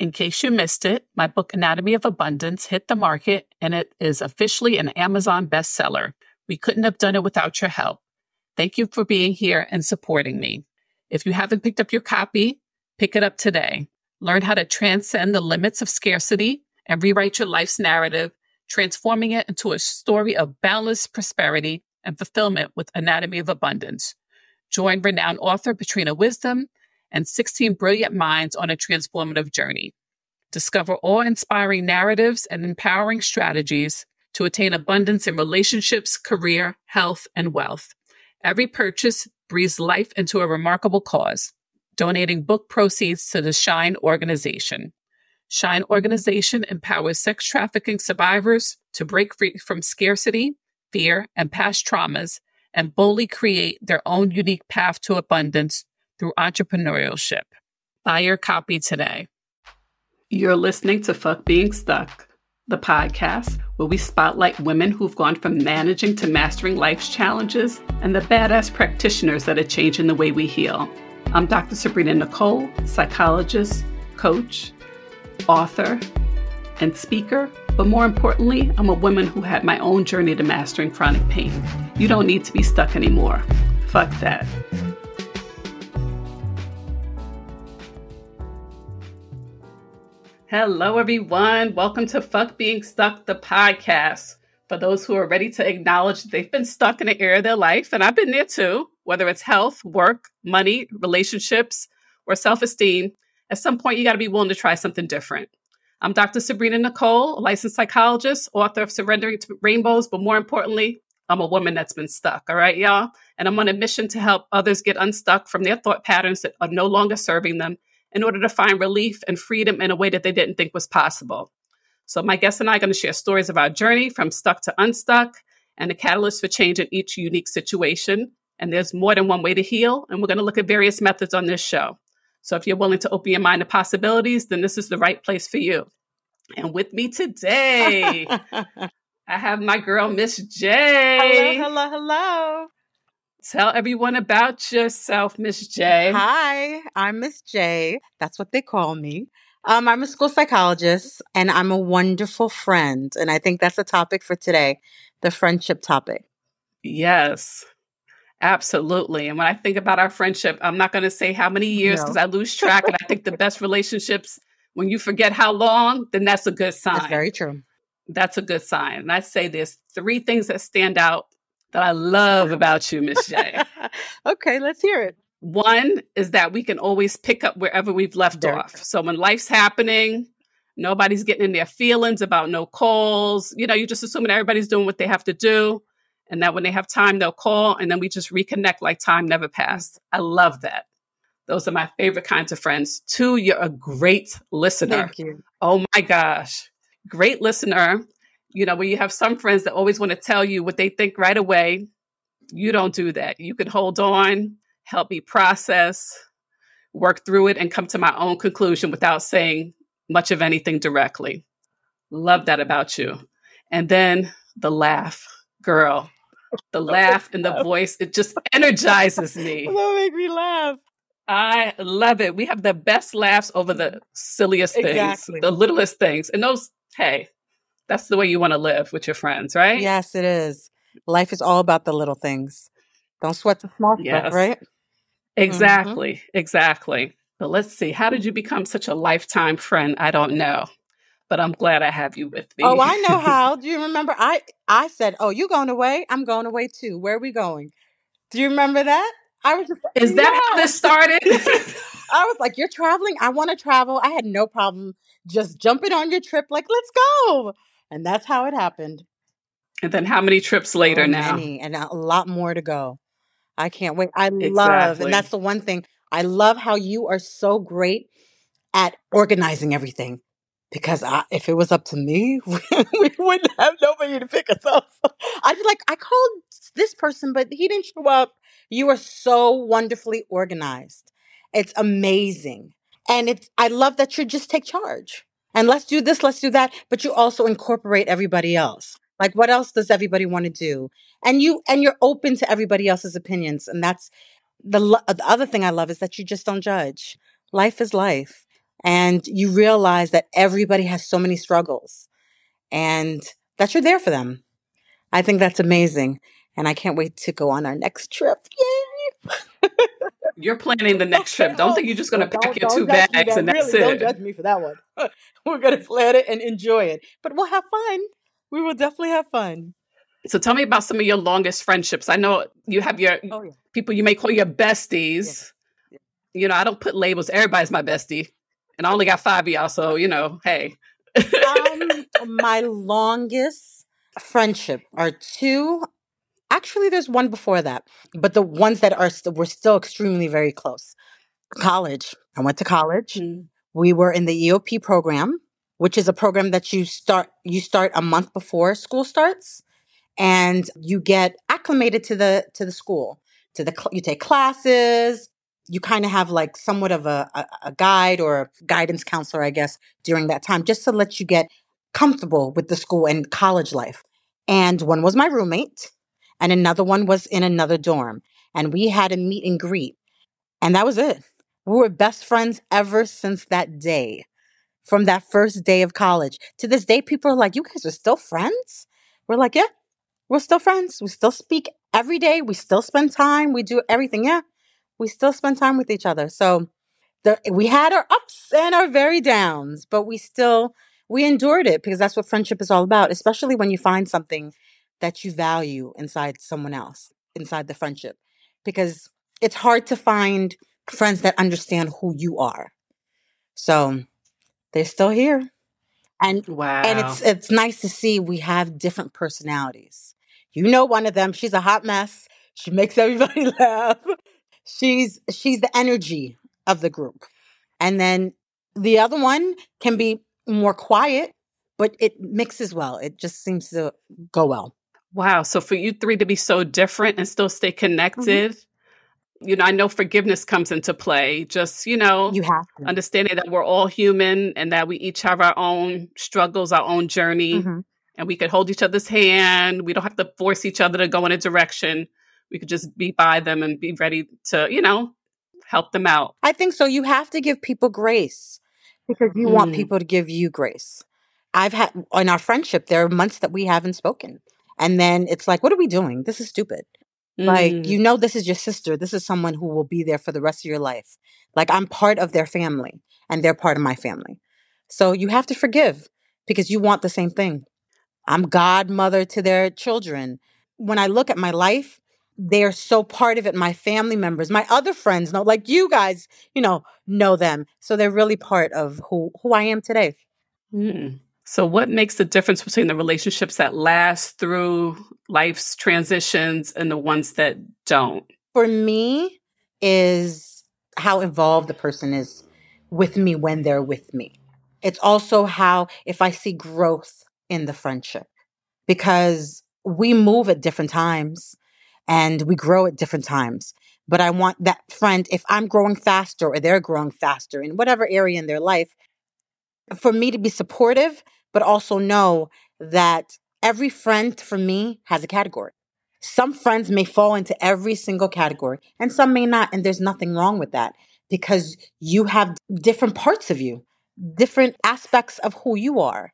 In case you missed it, my book Anatomy of Abundance hit the market and it is officially an Amazon bestseller. We couldn't have done it without your help. Thank you for being here and supporting me. If you haven't picked up your copy, pick it up today. Learn how to transcend the limits of scarcity and rewrite your life's narrative, transforming it into a story of boundless prosperity and fulfillment with Anatomy of Abundance. Join renowned author Patrina Wisdom and 16 brilliant minds on a transformative journey. Discover awe inspiring narratives and empowering strategies to attain abundance in relationships, career, health, and wealth. Every purchase breathes life into a remarkable cause, donating book proceeds to the Shine organization. Shine organization empowers sex trafficking survivors to break free from scarcity, fear, and past traumas and boldly create their own unique path to abundance through entrepreneurship. Buy your copy today. You're listening to Fuck Being Stuck, the podcast where we spotlight women who've gone from managing to mastering life's challenges and the badass practitioners that are changing the way we heal. I'm Dr. Sabrina Nichole, psychologist, coach, author, and speaker. But more importantly, I'm a woman who had my own journey to mastering chronic pain. You don't need to be stuck anymore. Fuck that. Hello, everyone. Welcome to Fuck Being Stuck, the podcast. For those who are ready to acknowledge they've been stuck in an area of their life, and I've been there too, whether it's health, work, money, relationships, or self esteem, at some point you got to be willing to try something different. I'm Dr. Sabrina Nichole, licensed psychologist, author of Surrendering to Rainbows, but more importantly, I'm a woman that's been stuck. All right, y'all. And I'm on a mission to help others get unstuck from their thought patterns that are no longer serving them in order to find relief and freedom in a way that they didn't think was possible. So, my guest and I are going to share stories of our journey from stuck to unstuck and the catalyst for change in each unique situation. And there's more than one way to heal. And we're going to look at various methods on this show. So, if you're willing to open your mind to possibilities, then this is the right place for you. And with me today, I have my girl, Miss J. Hello, hello, hello. Tell everyone about yourself, Miss J. Hi, I'm Miss J. That's what they call me. Um, I'm a school psychologist and I'm a wonderful friend. And I think that's the topic for today the friendship topic. Yes, absolutely. And when I think about our friendship, I'm not going to say how many years because no. I lose track. and I think the best relationships, when you forget how long, then that's a good sign. That's very true. That's a good sign. And I say there's three things that stand out that I love about you, Miss J. okay, let's hear it. One is that we can always pick up wherever we've left there off. So when life's happening, nobody's getting in their feelings about no calls. You know, you're just assuming everybody's doing what they have to do. And that when they have time, they'll call. And then we just reconnect like time never passed. I love that. Those are my favorite kinds of friends. Two, you're a great listener. Thank you. Oh my gosh. Great listener you know, when you have some friends that always want to tell you what they think right away, you don't do that. You can hold on, help me process, work through it, and come to my own conclusion without saying much of anything directly. Love that about you. And then the laugh, girl. The laugh and the voice, it just energizes me. That make me laugh. I love it. We have the best laughs over the silliest things, exactly. the littlest things. And those, hey, that's the way you want to live with your friends, right? Yes, it is. Life is all about the little things. Don't sweat the small yes. stuff, right? Exactly, mm-hmm. exactly. But let's see. How did you become such a lifetime friend? I don't know. But I'm glad I have you with me. Oh, I know how. Do you remember? I I said, "Oh, you going away? I'm going away too. Where are we going?" Do you remember that? I was just. Is that yeah. how this started? I was like, "You're traveling. I want to travel." I had no problem just jumping on your trip. Like, let's go. And that's how it happened. And then how many trips later oh, now? Many, and a lot more to go. I can't wait. I exactly. love, and that's the one thing I love how you are so great at organizing everything. Because I, if it was up to me, we wouldn't have nobody to pick us up. I'd be like, I called this person, but he didn't show up. You are so wonderfully organized. It's amazing. And it's I love that you just take charge and let's do this, let's do that. But you also incorporate everybody else. Like what else does everybody want to do? And you, and you're open to everybody else's opinions. And that's the, uh, the other thing I love is that you just don't judge. Life is life. And you realize that everybody has so many struggles and that you're there for them. I think that's amazing. And I can't wait to go on our next trip. Yay! You're planning the next trip. Don't think you're just going to pack your two bags and that's really, it. Don't judge me for that one. We're going to plan it and enjoy it. But we'll have fun. We will definitely have fun. So tell me about some of your longest friendships. I know you have your oh, yeah. people you may call your besties. Yeah. Yeah. You know, I don't put labels. Everybody's my bestie. And I only got five of y'all. So, you know, hey. um, my longest friendship are two Actually, there's one before that, but the ones that are st- were still extremely very close. College. I went to college. Mm. We were in the EOP program, which is a program that you start you start a month before school starts, and you get acclimated to the to the school. To the you take classes. You kind of have like somewhat of a, a, a guide or a guidance counselor, I guess, during that time, just to let you get comfortable with the school and college life. And one was my roommate and another one was in another dorm. And we had a meet and greet. And that was it. We were best friends ever since that day, from that first day of college. To this day, people are like, You guys are still friends? We're like, Yeah, we're still friends. We still speak every day. We still spend time. We do everything. Yeah, we still spend time with each other. So the, we had our ups and our very downs, but we still we endured it because that's what friendship is all about, especially when you find something that you value inside someone else, inside the friendship. Because it's hard to find friends that understand who you are. So they're still here. And wow. and it's it's nice to see we have different personalities. You know one of them, she's a hot mess. She makes everybody laugh. She's she's the energy of the group. And then the other one can be more quiet, but it mixes well. It just seems to go well. Wow. So for you three to be so different and still stay mm-hmm. connected, mm-hmm. you know, I know forgiveness comes into play. Just, you know, you have to. understanding that we're all human and that we each have our own struggles, our own journey, mm-hmm. and we could hold each other's hand. We don't have to force each other to go in a direction. We could just be by them and be ready to, you know, help them out. I think so. You have to give people grace because you mm. want people to give you grace. I've had in our friendship, there are months that we haven't spoken. And then it's like, what are we doing? This is stupid. Mm. Like, you know, this is your sister. This is someone who will be there for the rest of your life. Like, I'm part of their family and they're part of my family. So you have to forgive because you want the same thing. I'm godmother to their children. When I look at my life, they're so part of it. My family members, my other friends know, like you guys, you know, know them. So they're really part of who, who I am today. Mm. So, what makes the difference between the relationships that last through life's transitions and the ones that don't? For me, is how involved the person is with me when they're with me. It's also how, if I see growth in the friendship, because we move at different times and we grow at different times. But I want that friend, if I'm growing faster or they're growing faster in whatever area in their life, for me to be supportive but also know that every friend for me has a category. Some friends may fall into every single category and some may not. And there's nothing wrong with that because you have different parts of you, different aspects of who you are.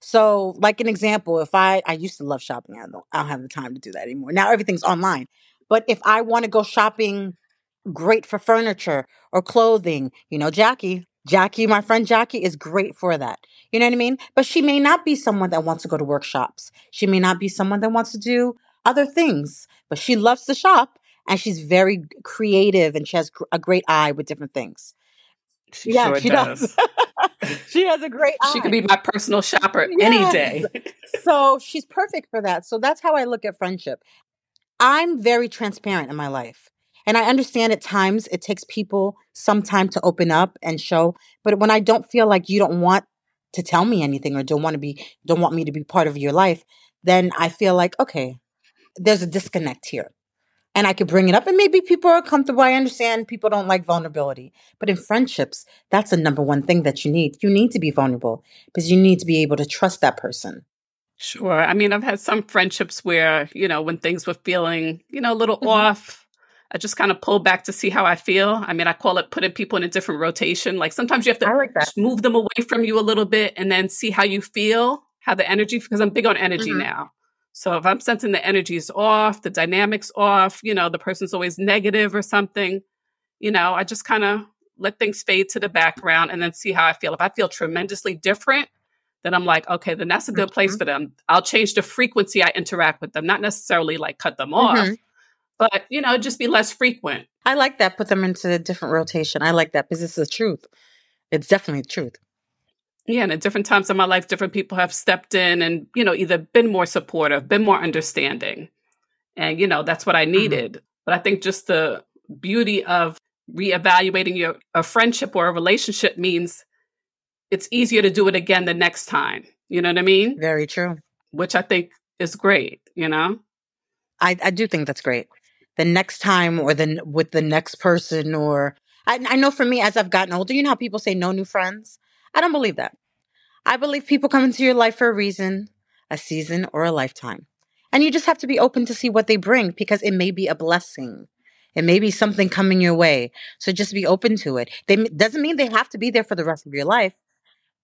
So, like an example, if I I used to love shopping, I don't I don't have the time to do that anymore. Now everything's online. But if I want to go shopping great for furniture or clothing, you know, Jackie, Jackie, my friend Jackie is great for that. You know what I mean? But she may not be someone that wants to go to workshops. She may not be someone that wants to do other things, but she loves to shop and she's very creative and she has a great eye with different things. She yeah, sure she does. does. she has a great eye. She could be my personal shopper yes. any day. so she's perfect for that. So that's how I look at friendship. I'm very transparent in my life. And I understand at times it takes people some time to open up and show. But when I don't feel like you don't want to tell me anything or don't want to be, don't want me to be part of your life, then I feel like, okay, there's a disconnect here. And I could bring it up and maybe people are comfortable. I understand people don't like vulnerability. But in friendships, that's the number one thing that you need. You need to be vulnerable because you need to be able to trust that person. Sure. I mean, I've had some friendships where, you know, when things were feeling, you know, a little mm-hmm. off, I just kind of pull back to see how I feel. I mean, I call it putting people in a different rotation. Like sometimes you have to like move them away from you a little bit and then see how you feel, how the energy, because I'm big on energy mm-hmm. now. So if I'm sensing the energy is off, the dynamics off, you know, the person's always negative or something, you know, I just kind of let things fade to the background and then see how I feel. If I feel tremendously different, then I'm like, okay, then that's a good place mm-hmm. for them. I'll change the frequency I interact with them, not necessarily like cut them off, mm-hmm. But you know, just be less frequent. I like that. Put them into a different rotation. I like that because it's the truth. It's definitely the truth. Yeah, and at different times in my life, different people have stepped in and, you know, either been more supportive, been more understanding. And, you know, that's what I mm-hmm. needed. Mm-hmm. But I think just the beauty of reevaluating your a friendship or a relationship means it's easier to do it again the next time. You know what I mean? Very true. Which I think is great, you know? I, I do think that's great. The next time or then with the next person or I, I know for me as I've gotten older, you know how people say no new friends? I don't believe that. I believe people come into your life for a reason, a season, or a lifetime. And you just have to be open to see what they bring because it may be a blessing. It may be something coming your way. So just be open to it. They doesn't mean they have to be there for the rest of your life,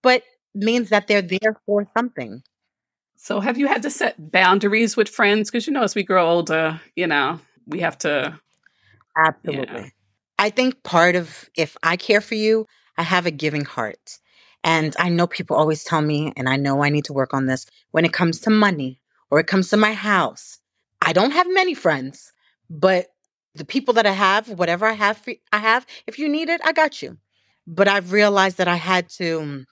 but means that they're there for something. So have you had to set boundaries with friends? Because you know, as we grow older, you know, we have to Absolutely. Know. I think part of if I care for you, I have a giving heart. And I know people always tell me, and I know I need to work on this when it comes to money or it comes to my house. I don't have many friends, but the people that I have, whatever I have, for, I have, if you need it, I got you. But I've realized that I had to, mm,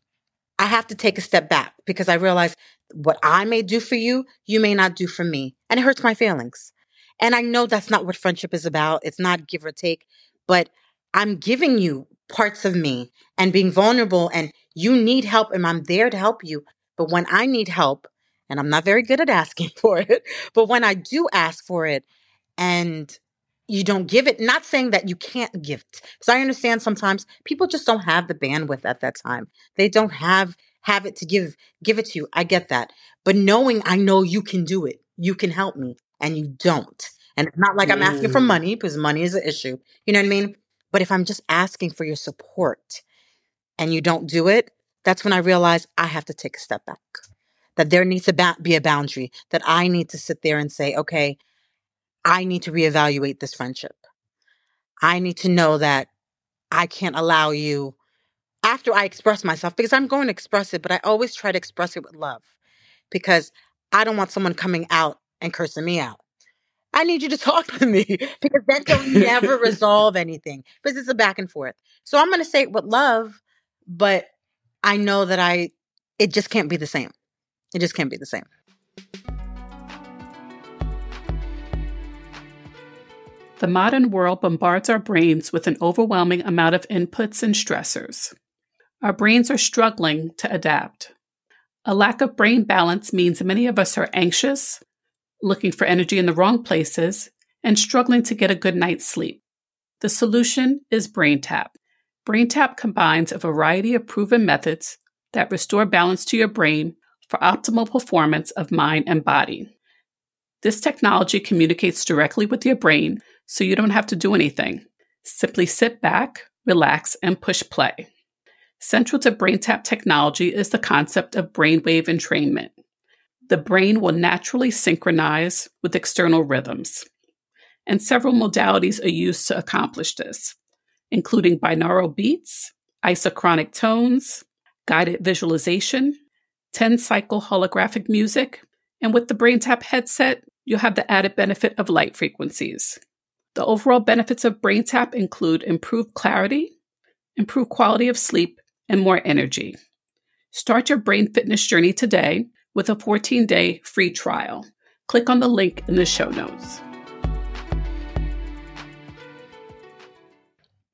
I have to take a step back because I realized what I may do for you, you may not do for me. And it hurts my feelings. And I know that's not what friendship is about. It's not give or take, but I'm giving you parts of me and being vulnerable and you need help and I'm there to help you. But when I need help, and I'm not very good at asking for it, but when I do ask for it and you don't give it, not saying that you can't give it. Because I understand sometimes people just don't have the bandwidth at that time. They don't have have it to give give it to you. I get that. But knowing I know you can do it, you can help me, and you don't. And it's not like I'm asking for mm. money because money is an issue. You know what I mean? But if I'm just asking for your support and you don't do it, that's when I realize I have to take a step back. That there needs to ba- be a boundary, that I need to sit there and say, okay, I need to reevaluate this friendship. I need to know that I can't allow you after I express myself because I'm going to express it, but I always try to express it with love because I don't want someone coming out and cursing me out. I need you to talk to me because that will never resolve anything because it's a back and forth. So I'm going to say it with love, but I know that I, it just can't be the same. It just can't be the same. The modern world bombards our brains with an overwhelming amount of inputs and stressors. Our brains are struggling to adapt. A lack of brain balance means many of us are anxious, looking for energy in the wrong places, and struggling to get a good night's sleep. The solution is BrainTap. BrainTap combines a variety of proven methods that restore balance to your brain for optimal performance of mind and body. This technology communicates directly with your brain, so you don't have to do anything. Simply sit back, relax, and push play. Central to BrainTap technology is the concept of brainwave entrainment the brain will naturally synchronize with external rhythms. And several modalities are used to accomplish this, including binaural beats, isochronic tones, guided visualization, 10 cycle holographic music, and with the BrainTap headset, you'll have the added benefit of light frequencies. The overall benefits of BrainTap include improved clarity, improved quality of sleep, and more energy. Start your brain fitness journey today with a 14 day free trial. Click on the link in the show notes.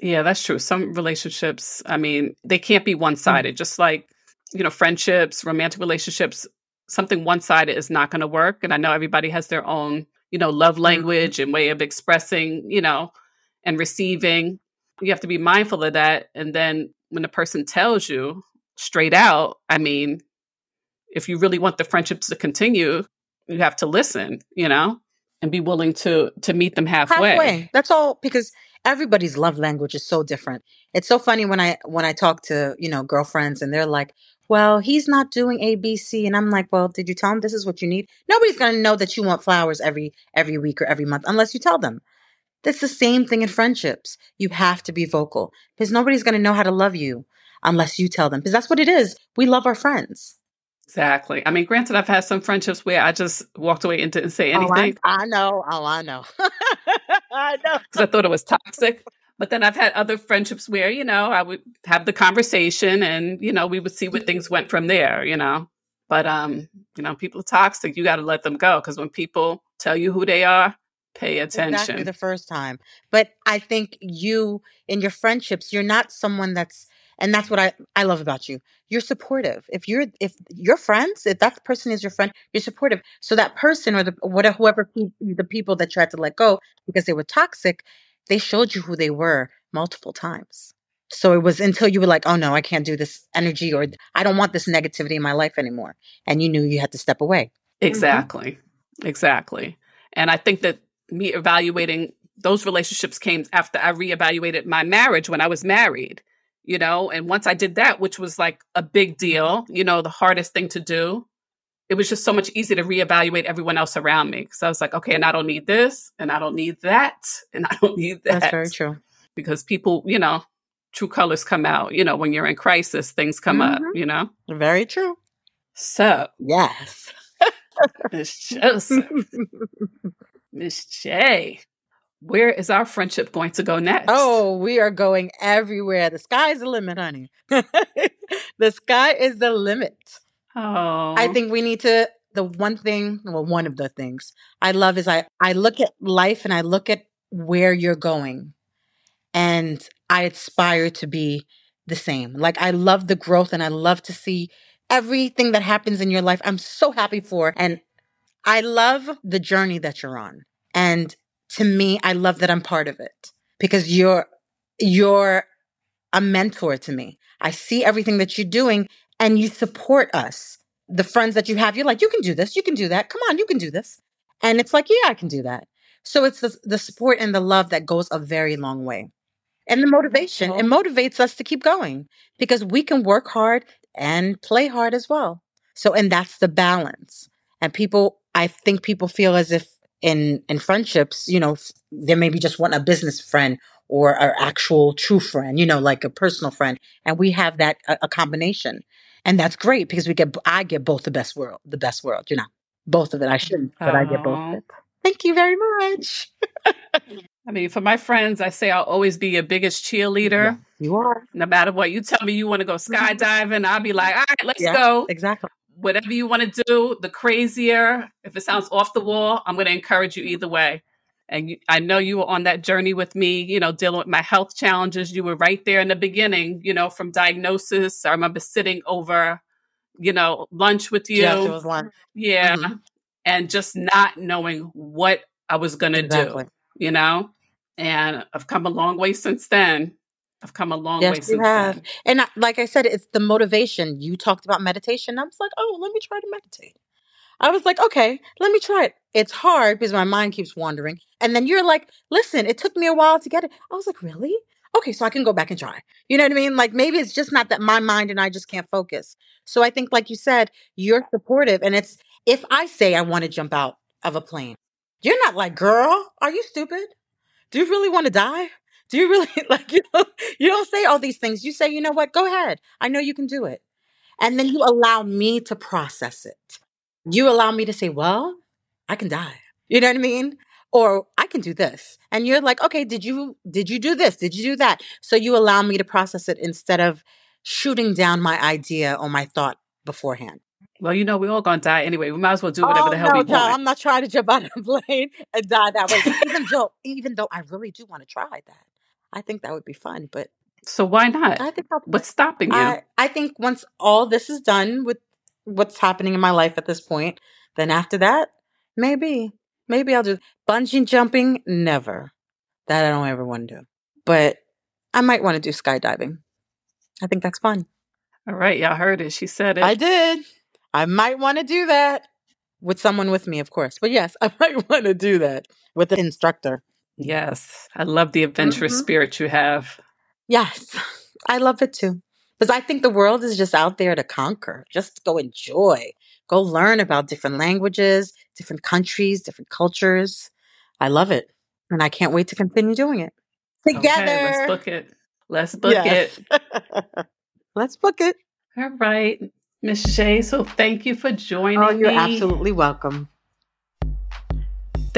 Yeah, that's true. Some relationships, I mean, they can't be one sided, mm. just like, you know, friendships, romantic relationships, something one sided is not going to work. And I know everybody has their own, you know, love mm-hmm. language and way of expressing, you know, and receiving. You have to be mindful of that. And then when the person tells you straight out, I mean, if you really want the friendships to continue, you have to listen, you know? and be willing to to meet them halfway. Halfway. That's all because everybody's love language is so different. It's so funny when I when I talk to, you know, girlfriends and they're like, "Well, he's not doing ABC." And I'm like, "Well, did you tell him this is what you need?" Nobody's going to know that you want flowers every every week or every month unless you tell them. That's the same thing in friendships. You have to be vocal because nobody's going to know how to love you unless you tell them because that's what it is. We love our friends. Exactly. I mean, granted, I've had some friendships where I just walked away and didn't say anything. Oh, I, I know. Oh, I know. I know. Because I thought it was toxic. But then I've had other friendships where, you know, I would have the conversation and, you know, we would see what things went from there, you know. But, um, you know, people are toxic. You got to let them go because when people tell you who they are, pay attention. Exactly the first time. But I think you, in your friendships, you're not someone that's and that's what I, I love about you. You're supportive. If you're if your friends, if that person is your friend, you're supportive. So that person or the whatever whoever the people that tried to let go because they were toxic, they showed you who they were multiple times. So it was until you were like, oh no, I can't do this energy or I don't want this negativity in my life anymore. And you knew you had to step away. Mm-hmm. Exactly. Mm-hmm. Exactly. And I think that me evaluating those relationships came after I reevaluated my marriage when I was married you know and once i did that which was like a big deal you know the hardest thing to do it was just so much easier to reevaluate everyone else around me. Because i was like okay and i don't need this and i don't need that and i don't need that. that's very true. Because people you know true colors come out you know when you're in crisis things come mm-hmm. up you know? Very true. So yes. Miss joseph. Miss j where is our friendship going to go next? Oh, we are going everywhere. The sky's the limit, honey. the sky is the limit. Oh. I think we need to the one thing, well one of the things I love is I I look at life and I look at where you're going and I aspire to be the same. Like I love the growth and I love to see everything that happens in your life. I'm so happy for and I love the journey that you're on. And to me, I love that I'm part of it because you're, you're a mentor to me. I see everything that you're doing and you support us. The friends that you have, you're like, you can do this, you can do that. Come on, you can do this. And it's like, yeah, I can do that. So it's the, the support and the love that goes a very long way. And the motivation, it motivates us to keep going because we can work hard and play hard as well. So, and that's the balance. And people, I think people feel as if in in friendships, you know, there may be just one a business friend or an actual true friend, you know, like a personal friend, and we have that a, a, combination, and that's great because we get I get both the best world, the best world, you know, both of it. I shouldn't, but I get both of it. Thank you very much. I mean, for my friends, I say I'll always be your biggest cheerleader. Yes, you are. No matter what you tell me, you want to go skydiving, I'll be like, all right, let's yeah, go. Exactly whatever you want to do, the crazier, if it sounds off the wall, I'm going to encourage you either way. And you, I know you were on that journey with me, you know, dealing with my health challenges. You were right there in the beginning, you know, from diagnosis. I remember sitting over, you know, lunch with you. Yes, it was lunch. Yeah. Mm-hmm. And just not knowing what I was going to exactly. do, you know? And I've come a long way since then. I've come a long yes, way since you have. then. And I, like I said, it's the motivation. You talked about meditation. I was like, oh, let me try to meditate. I was like, okay, let me try it. It's hard because my mind keeps wandering. And then you're like, listen, it took me a while to get it. I was like, really? Okay, so I can go back and try. You know what I mean? Like maybe it's just not that my mind and I just can't focus. So I think, like you said, you're supportive. And it's if I say I want to jump out of a plane, you're not like, girl, are you stupid? Do you really want to die? Do you really like you know, you don't say all these things. You say, you know what, go ahead. I know you can do it. And then you allow me to process it. You allow me to say, well, I can die. You know what I mean? Or I can do this. And you're like, okay, did you did you do this? Did you do that? So you allow me to process it instead of shooting down my idea or my thought beforehand. Well, you know, we're all gonna die anyway. We might as well do whatever oh, the hell no, we want. I'm not trying to jump out of a plane and die that way. even though, even though I really do want to try that. I think that would be fun, but So why not? I think What's stopping you? I I think once all this is done with what's happening in my life at this point, then after that, maybe maybe I'll do bungee jumping. Never, that I don't ever want to do. But I might want to do skydiving. I think that's fun. All right, y'all heard it. She said it. I did. I might want to do that. with someone with me, of course. But yes, I might want to do that with an instructor. Yes, I love the adventurous mm-hmm. spirit you have. Yes, I love it too. Because I think the world is just out there to conquer, just go enjoy, go learn about different languages, different countries, different cultures. I love it. And I can't wait to continue doing it together. Okay, let's book it. Let's book yes. it. let's book it. All right, Miss J. So thank you for joining oh, you're me. absolutely welcome.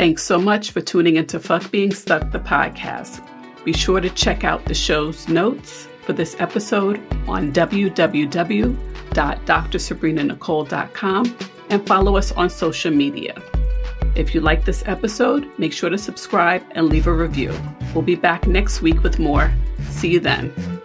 Thanks so much for tuning into Fuck Being Stuck, the podcast. Be sure to check out the show's notes for this episode on www.drsabrinanichole.com and follow us on social media. If you like this episode, make sure to subscribe and leave a review. We'll be back next week with more. See you then.